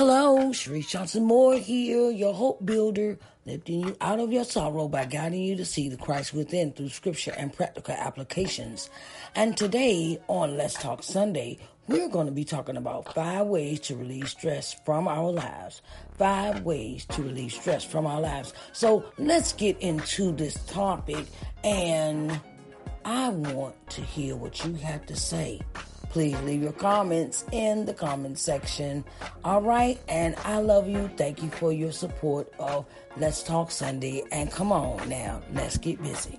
Hello, Sharice Johnson Moore here, your hope builder, lifting you out of your sorrow by guiding you to see the Christ within through scripture and practical applications. And today on Let's Talk Sunday, we're going to be talking about five ways to release stress from our lives. Five ways to release stress from our lives. So let's get into this topic, and I want to hear what you have to say. Please leave your comments in the comment section. All right. And I love you. Thank you for your support of Let's Talk Sunday. And come on now, let's get busy.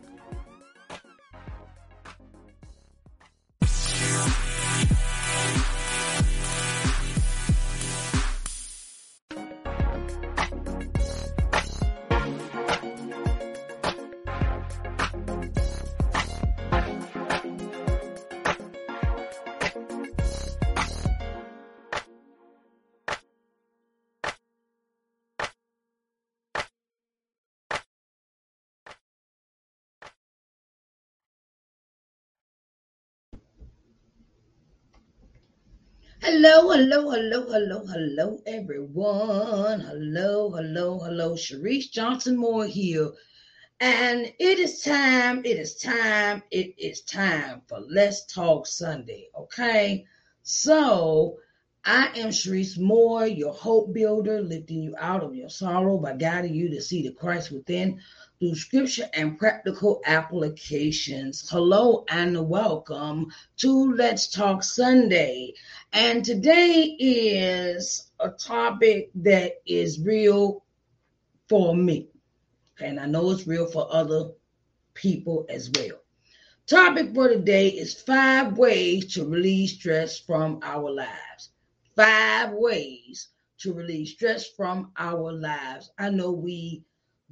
Hello, hello, hello, hello, hello, everyone. Hello, hello, hello. Sharice Johnson Moore here. And it is time, it is time, it is time for Let's Talk Sunday. Okay. So I am Sharice Moore, your hope builder, lifting you out of your sorrow by guiding you to see the Christ within through scripture and practical applications. Hello and welcome to Let's Talk Sunday. And today is a topic that is real for me. And I know it's real for other people as well. Topic for today is five ways to release stress from our lives. Five ways to release stress from our lives. I know we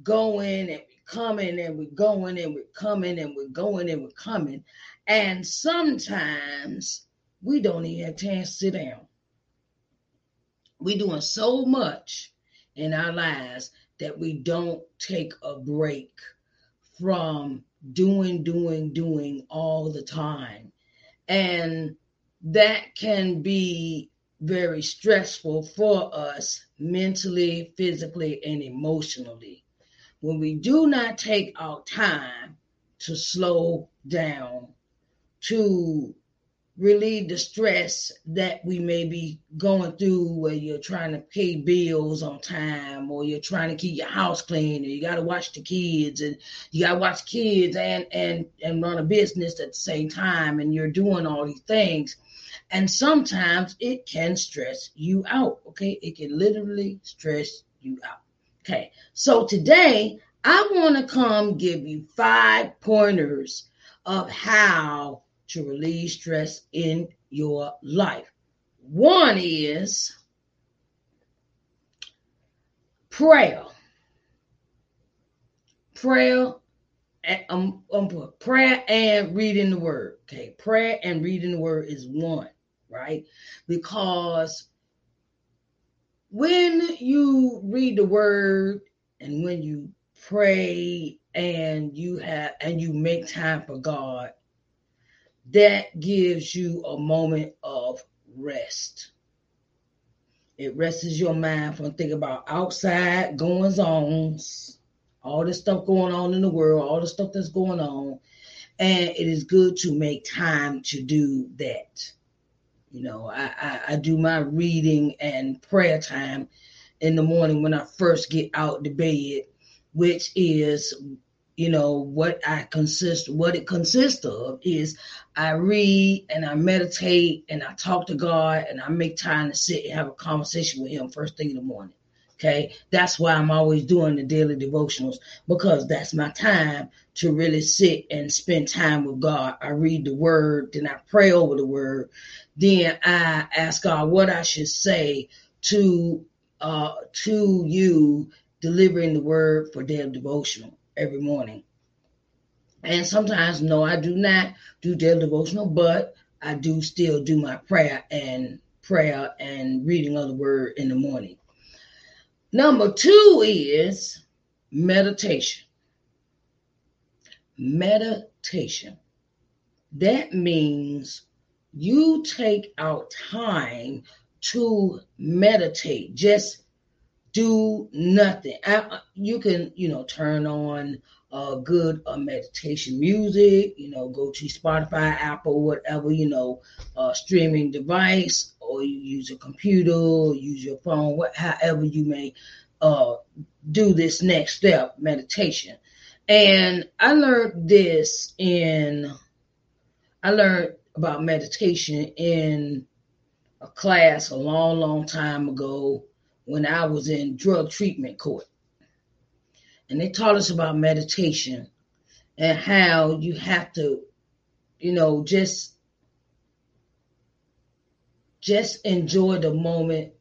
go in and coming and we're going and we're coming and we're going and we're coming. And sometimes we don't even have a chance to sit down. We're doing so much in our lives that we don't take a break from doing, doing, doing all the time. And that can be very stressful for us mentally, physically, and emotionally when we do not take our time to slow down, to relieve the stress that we may be going through where you're trying to pay bills on time or you're trying to keep your house clean or you got to watch the kids and you got to watch kids and and and run a business at the same time and you're doing all these things. And sometimes it can stress you out okay? It can literally stress you out Okay, so today I want to come give you five pointers of how to release stress in your life. One is prayer. Prayer and um, um, prayer and reading the word. Okay, prayer and reading the word is one, right? Because when you read the word and when you pray and you have and you make time for God, that gives you a moment of rest. It rests your mind from thinking about outside goings on, all this stuff going on in the world, all the stuff that's going on. And it is good to make time to do that. You know, I, I, I do my reading and prayer time in the morning when I first get out the bed, which is, you know, what I consist what it consists of is I read and I meditate and I talk to God and I make time to sit and have a conversation with him first thing in the morning. Okay. That's why I'm always doing the daily devotionals because that's my time to really sit and spend time with God. I read the word, then I pray over the word. Then I ask God what I should say to uh to you delivering the word for daily devotional every morning. And sometimes no, I do not do daily devotional, but I do still do my prayer and prayer and reading of the word in the morning. Number two is meditation. Meditation. That means you take out time to meditate. Just do nothing. I, you can, you know, turn on uh, good uh, meditation music, you know, go to Spotify, Apple, whatever, you know, uh, streaming device, or you use a computer, or use your phone, what, however you may uh, do this next step, meditation. And I learned this in, I learned about meditation in a class a long, long time ago when I was in drug treatment court. And they taught us about meditation and how you have to, you know, just just enjoy the moment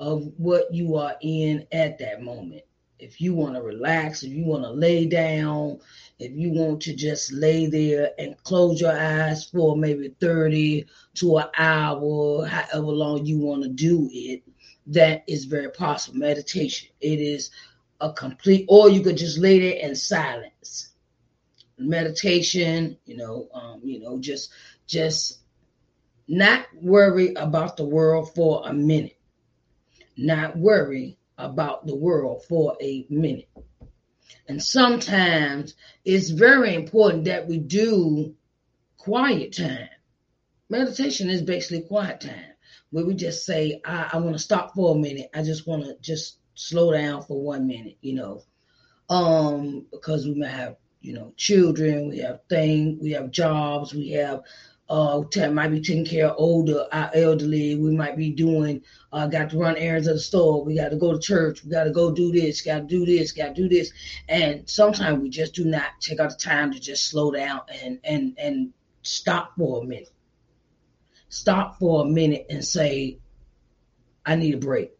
of what you are in at that moment. If you want to relax, if you want to lay down, if you want to just lay there and close your eyes for maybe 30 to an hour, however long you want to do it, that is very possible. Meditation. It is a complete, or you could just lay there in silence. Meditation, you know, um, you know, just just not worry about the world for a minute. Not worry about the world for a minute. And sometimes it's very important that we do quiet time. Meditation is basically quiet time where we just say, I, I want to stop for a minute. I just want to just slow down for one minute, you know. Um, because we might have, you know, children, we have things, we have jobs, we have uh might be taking care of older our elderly. We might be doing uh got to run errands at the store. We got to go to church. We got to go do this got to do this got to do this. And sometimes we just do not take out the time to just slow down and and and stop for a minute. Stop for a minute and say i need a break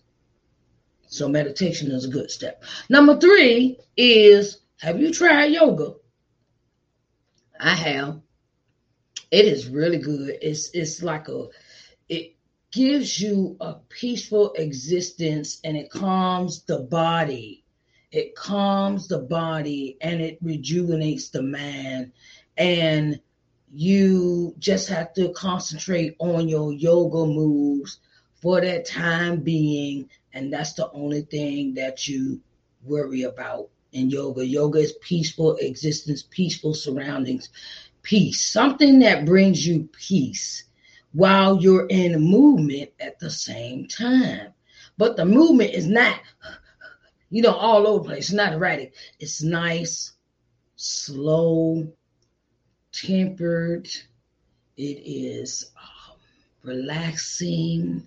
so meditation is a good step number three is have you tried yoga i have it is really good. It's it's like a it gives you a peaceful existence and it calms the body. It calms the body and it rejuvenates the mind. And you just have to concentrate on your yoga moves for that time being. And that's the only thing that you worry about in yoga. Yoga is peaceful existence, peaceful surroundings peace, something that brings you peace while you're in movement at the same time. But the movement is not, you know, all over the place. It's not erratic. It's nice, slow, tempered. It is um, relaxing.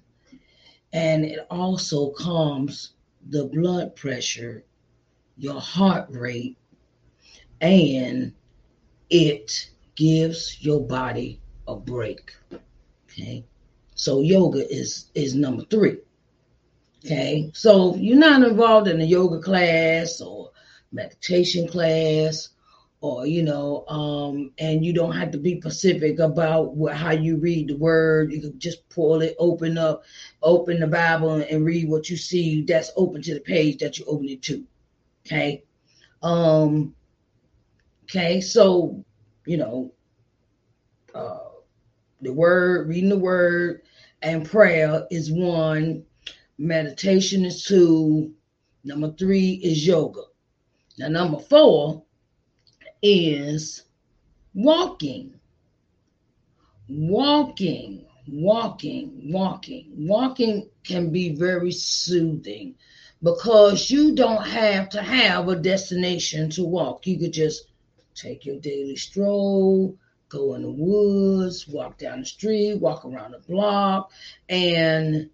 And it also calms the blood pressure, your heart rate, and it gives your body a break. Okay. So yoga is is number three. Okay. So you're not involved in a yoga class or meditation class or you know um and you don't have to be specific about what, how you read the word you can just pull it open up open the bible and read what you see that's open to the page that you open it to okay um okay so you know, uh, the word, reading the word, and prayer is one. Meditation is two. Number three is yoga. Now, number four is walking. Walking, walking, walking. Walking can be very soothing because you don't have to have a destination to walk. You could just Take your daily stroll, go in the woods, walk down the street, walk around the block, and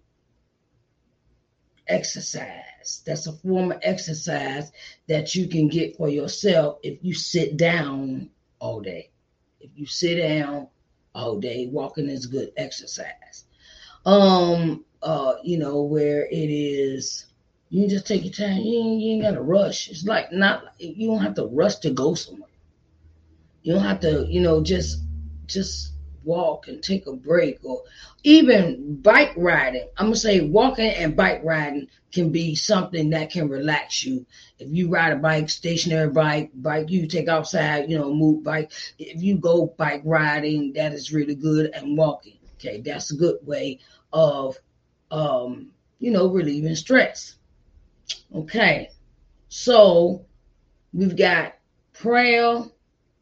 exercise. That's a form of exercise that you can get for yourself if you sit down all day. If you sit down all day, walking is good exercise. Um, uh, you know, where it is you just take your time. You ain't, you ain't gotta rush. It's like not you don't have to rush to go somewhere. You don't have to, you know, just just walk and take a break or even bike riding. I'm gonna say walking and bike riding can be something that can relax you. If you ride a bike, stationary bike, bike you take outside, you know, move bike. If you go bike riding, that is really good and walking. Okay, that's a good way of um, you know, relieving stress. Okay, so we've got prayer,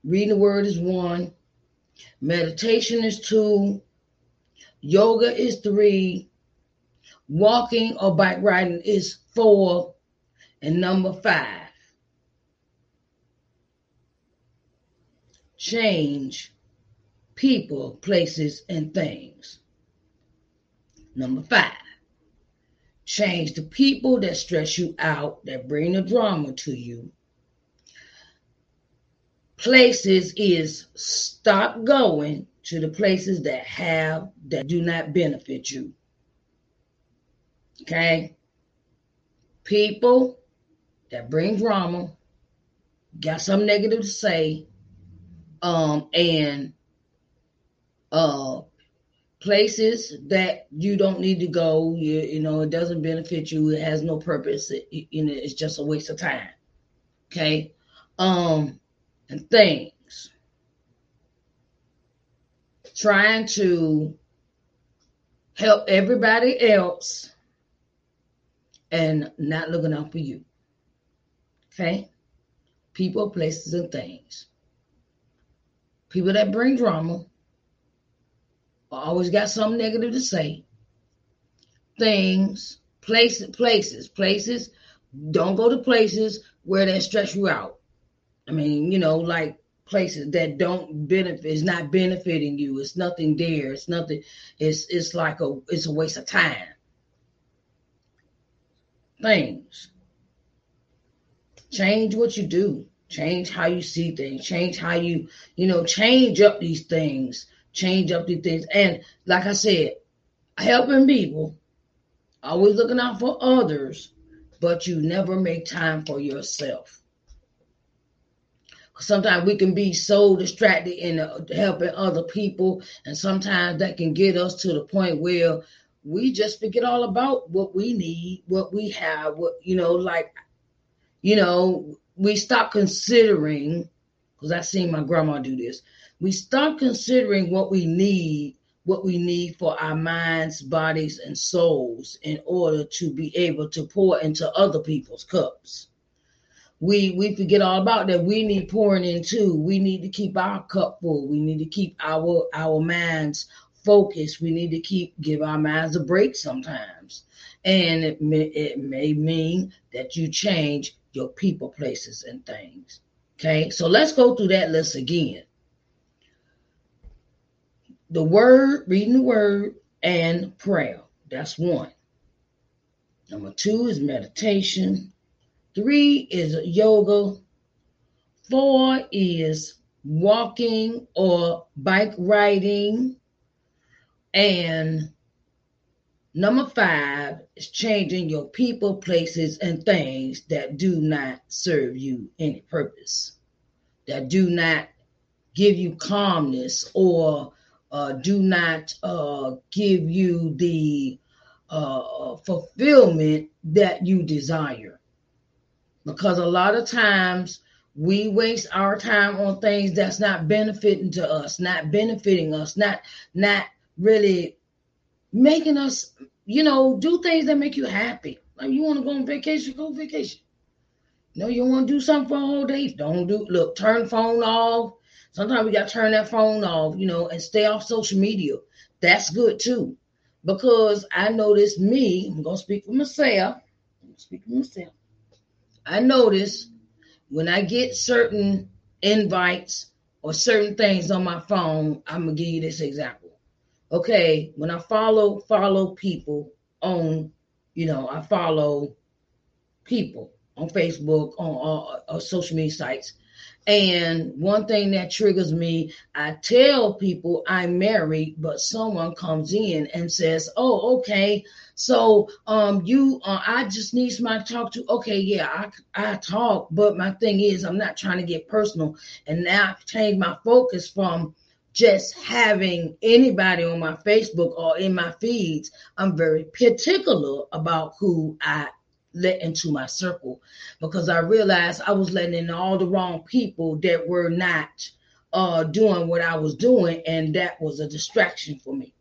reading the word is one, meditation is two, yoga is three, walking or bike riding is four, and number five, change people, places, and things. Number five, change the people that stress you out, that bring the drama to you. Places is stop going to the places that have, that do not benefit you. Okay? People that bring drama, got something negative to say, um, and uh places that you don't need to go. You, you know, it doesn't benefit you. It has no purpose. It, you know, it's just a waste of time. Okay. Um, and things. Trying to help everybody else and not looking out for you. Okay. People, places, and things. People that bring drama always got something negative to say. Things, places, places, places. Don't go to places where they stress you out. I mean, you know, like places that don't benefit it's not benefiting you. It's nothing there. It's nothing, it's it's like a it's a waste of time. Things. Change what you do. Change how you see things. Change how you, you know, change up these things change up these things. And like I said, helping people, always looking out for others, but you never make time for yourself. Sometimes we can be so distracted in uh, helping other people, and sometimes that can get us to the point where we just forget all about what we need, what we have, what you know, like you know, we stop considering because I seen my grandma do this. We stop considering what we need what we need for our minds bodies and souls in order to be able to pour into other people's cups we we forget all about that. We need pouring into we need to keep our cup full. We need to keep our our minds focused. We need to keep give our minds a break sometimes. And it may, it may mean that you change your people places and things. Okay? So let's go through that list again. The word, reading the word, and prayer. That's one. Number two is meditation. Three is yoga. Four is walking or bike riding. And number five is changing your people, places, and things that do not serve you any purpose, that do not give you calmness or uh, do not uh, give you the uh, fulfillment that you desire. Because a lot of times we waste our time on things that's not benefiting to us, not benefiting us, not not really making us, you know, do things that make you happy. Like you want to go on vacation, go on vacation. Know, you want to do something for a whole day, don't do. Look, turn phone off, Sometimes we got to turn that phone off, you know, and stay off social media. That's good too. Because I noticed me, I'm to speak for myself. I'm to speak for myself. I notice when I get certain invites or certain things on my phone, I'm to give you this example. Okay, when I follow follow people on, you know, I follow people on Facebook, on, on, on uh, social media sites, and one thing that triggers me, I tell people I'm married, but someone comes in and says, "Oh, okay, so um, you, uh, I just need somebody to talk to." Okay, yeah, I I talk, but my thing is, I'm not trying to get personal, and now I've changed my focus from just having anybody on my Facebook or in my feeds. I'm very particular about who I let into my circle because I realized I was letting in all the wrong people that were not uh, doing what I was doing, and that was a distraction for me.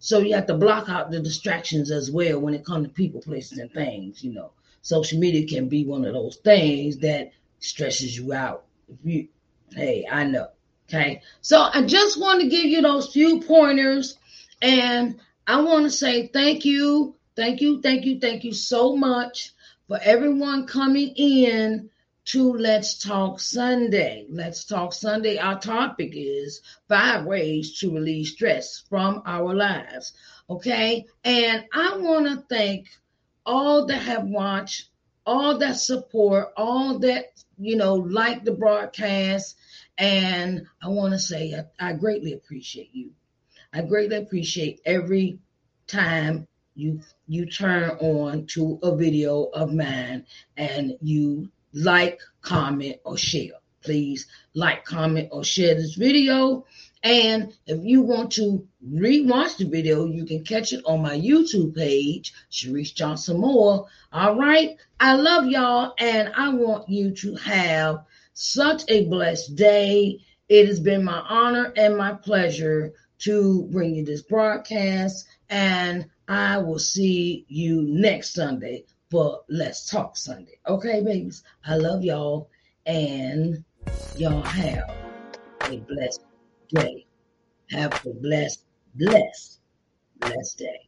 So you have to block out the distractions as well when it comes to people, places, and things. You know, social media can be one of those things that stresses you out. If you, hey, I know. Okay, so I just want to give you those few pointers, and I want to say thank you, thank you, thank you, thank you so much for everyone coming in to Let's Talk Sunday. Let's Talk Sunday. Our topic is five ways to release stress from our lives. Okay. And I want to thank all that have watched, all that support, all that, you know, like the broadcast. And I want to say I, I greatly appreciate you. I greatly appreciate every time you you turn on to a video of mine and you like, comment, or share. Please like, comment, or share this video. And if you want to rewatch the video, you can catch it on my YouTube page, Sharice Johnson Moore. All right. I love y'all, and I want you to have such a blessed day. It has been my honor and my pleasure to bring you this broadcast, and I will see you next Sunday for Let's Talk Sunday. Okay, babies? I love y'all, and y'all have a blessed day. Have a blessed, blessed, blessed day.